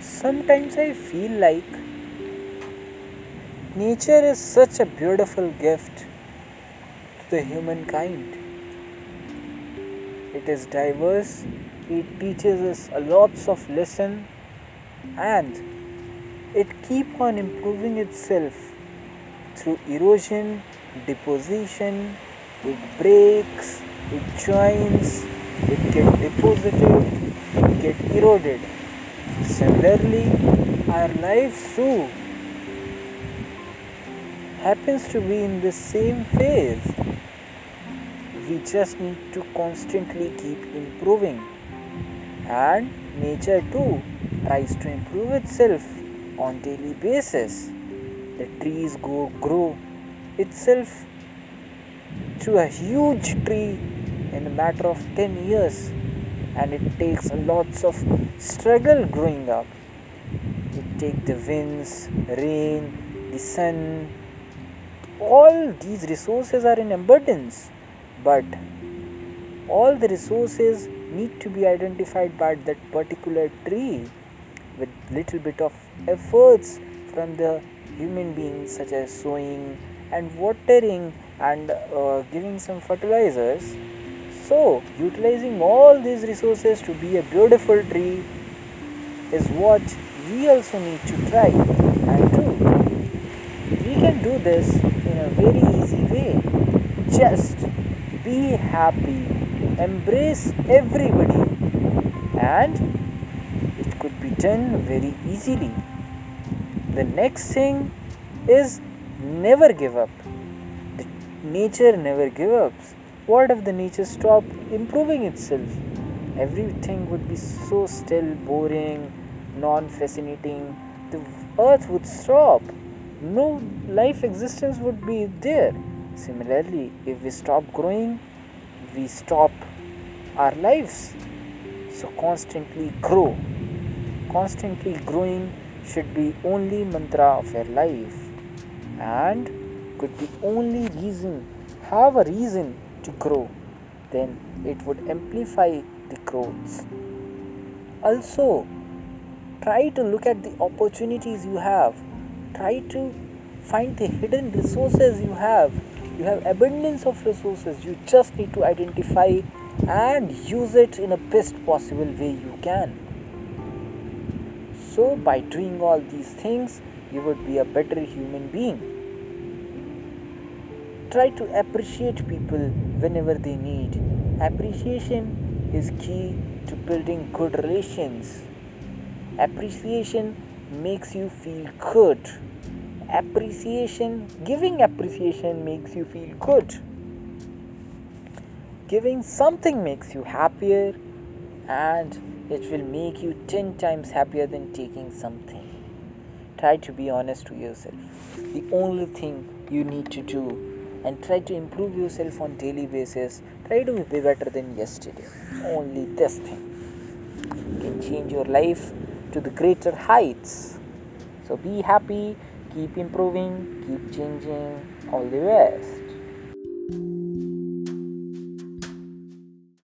Sometimes I feel like nature is such a beautiful gift to the humankind. It is diverse, it teaches us a lots of lesson and it keep on improving itself through erosion, deposition, it breaks, it joins, it get deposited, it get eroded. Similarly, our lives too happens to be in the same phase. We just need to constantly keep improving. And nature too tries to improve itself on daily basis. The trees go grow itself to a huge tree in a matter of 10 years and it takes lots of struggle growing up. It takes the winds, rain, the sun, all these resources are in abundance, but all the resources need to be identified by that particular tree with little bit of efforts from the human beings such as sowing and watering and uh, giving some fertilizers so, utilizing all these resources to be a beautiful tree is what we also need to try and do. We can do this in a very easy way. Just be happy, embrace everybody, and it could be done very easily. The next thing is never give up. The nature never gives up what if the nature stopped improving itself? Everything would be so still, boring, non fascinating. The earth would stop. No life existence would be there. Similarly, if we stop growing, we stop our lives. So, constantly grow. Constantly growing should be only mantra of your life and could be only reason, have a reason to grow, then it would amplify the growth. Also, try to look at the opportunities you have, try to find the hidden resources you have. You have abundance of resources, you just need to identify and use it in the best possible way you can. So, by doing all these things, you would be a better human being try to appreciate people whenever they need. Appreciation is key to building good relations. Appreciation makes you feel good. Appreciation, giving appreciation makes you feel good. Giving something makes you happier and it will make you 10 times happier than taking something. Try to be honest to yourself. The only thing you need to do and try to improve yourself on daily basis. Try to be better than yesterday. Only this thing can change your life to the greater heights. So be happy keep improving keep changing. All the best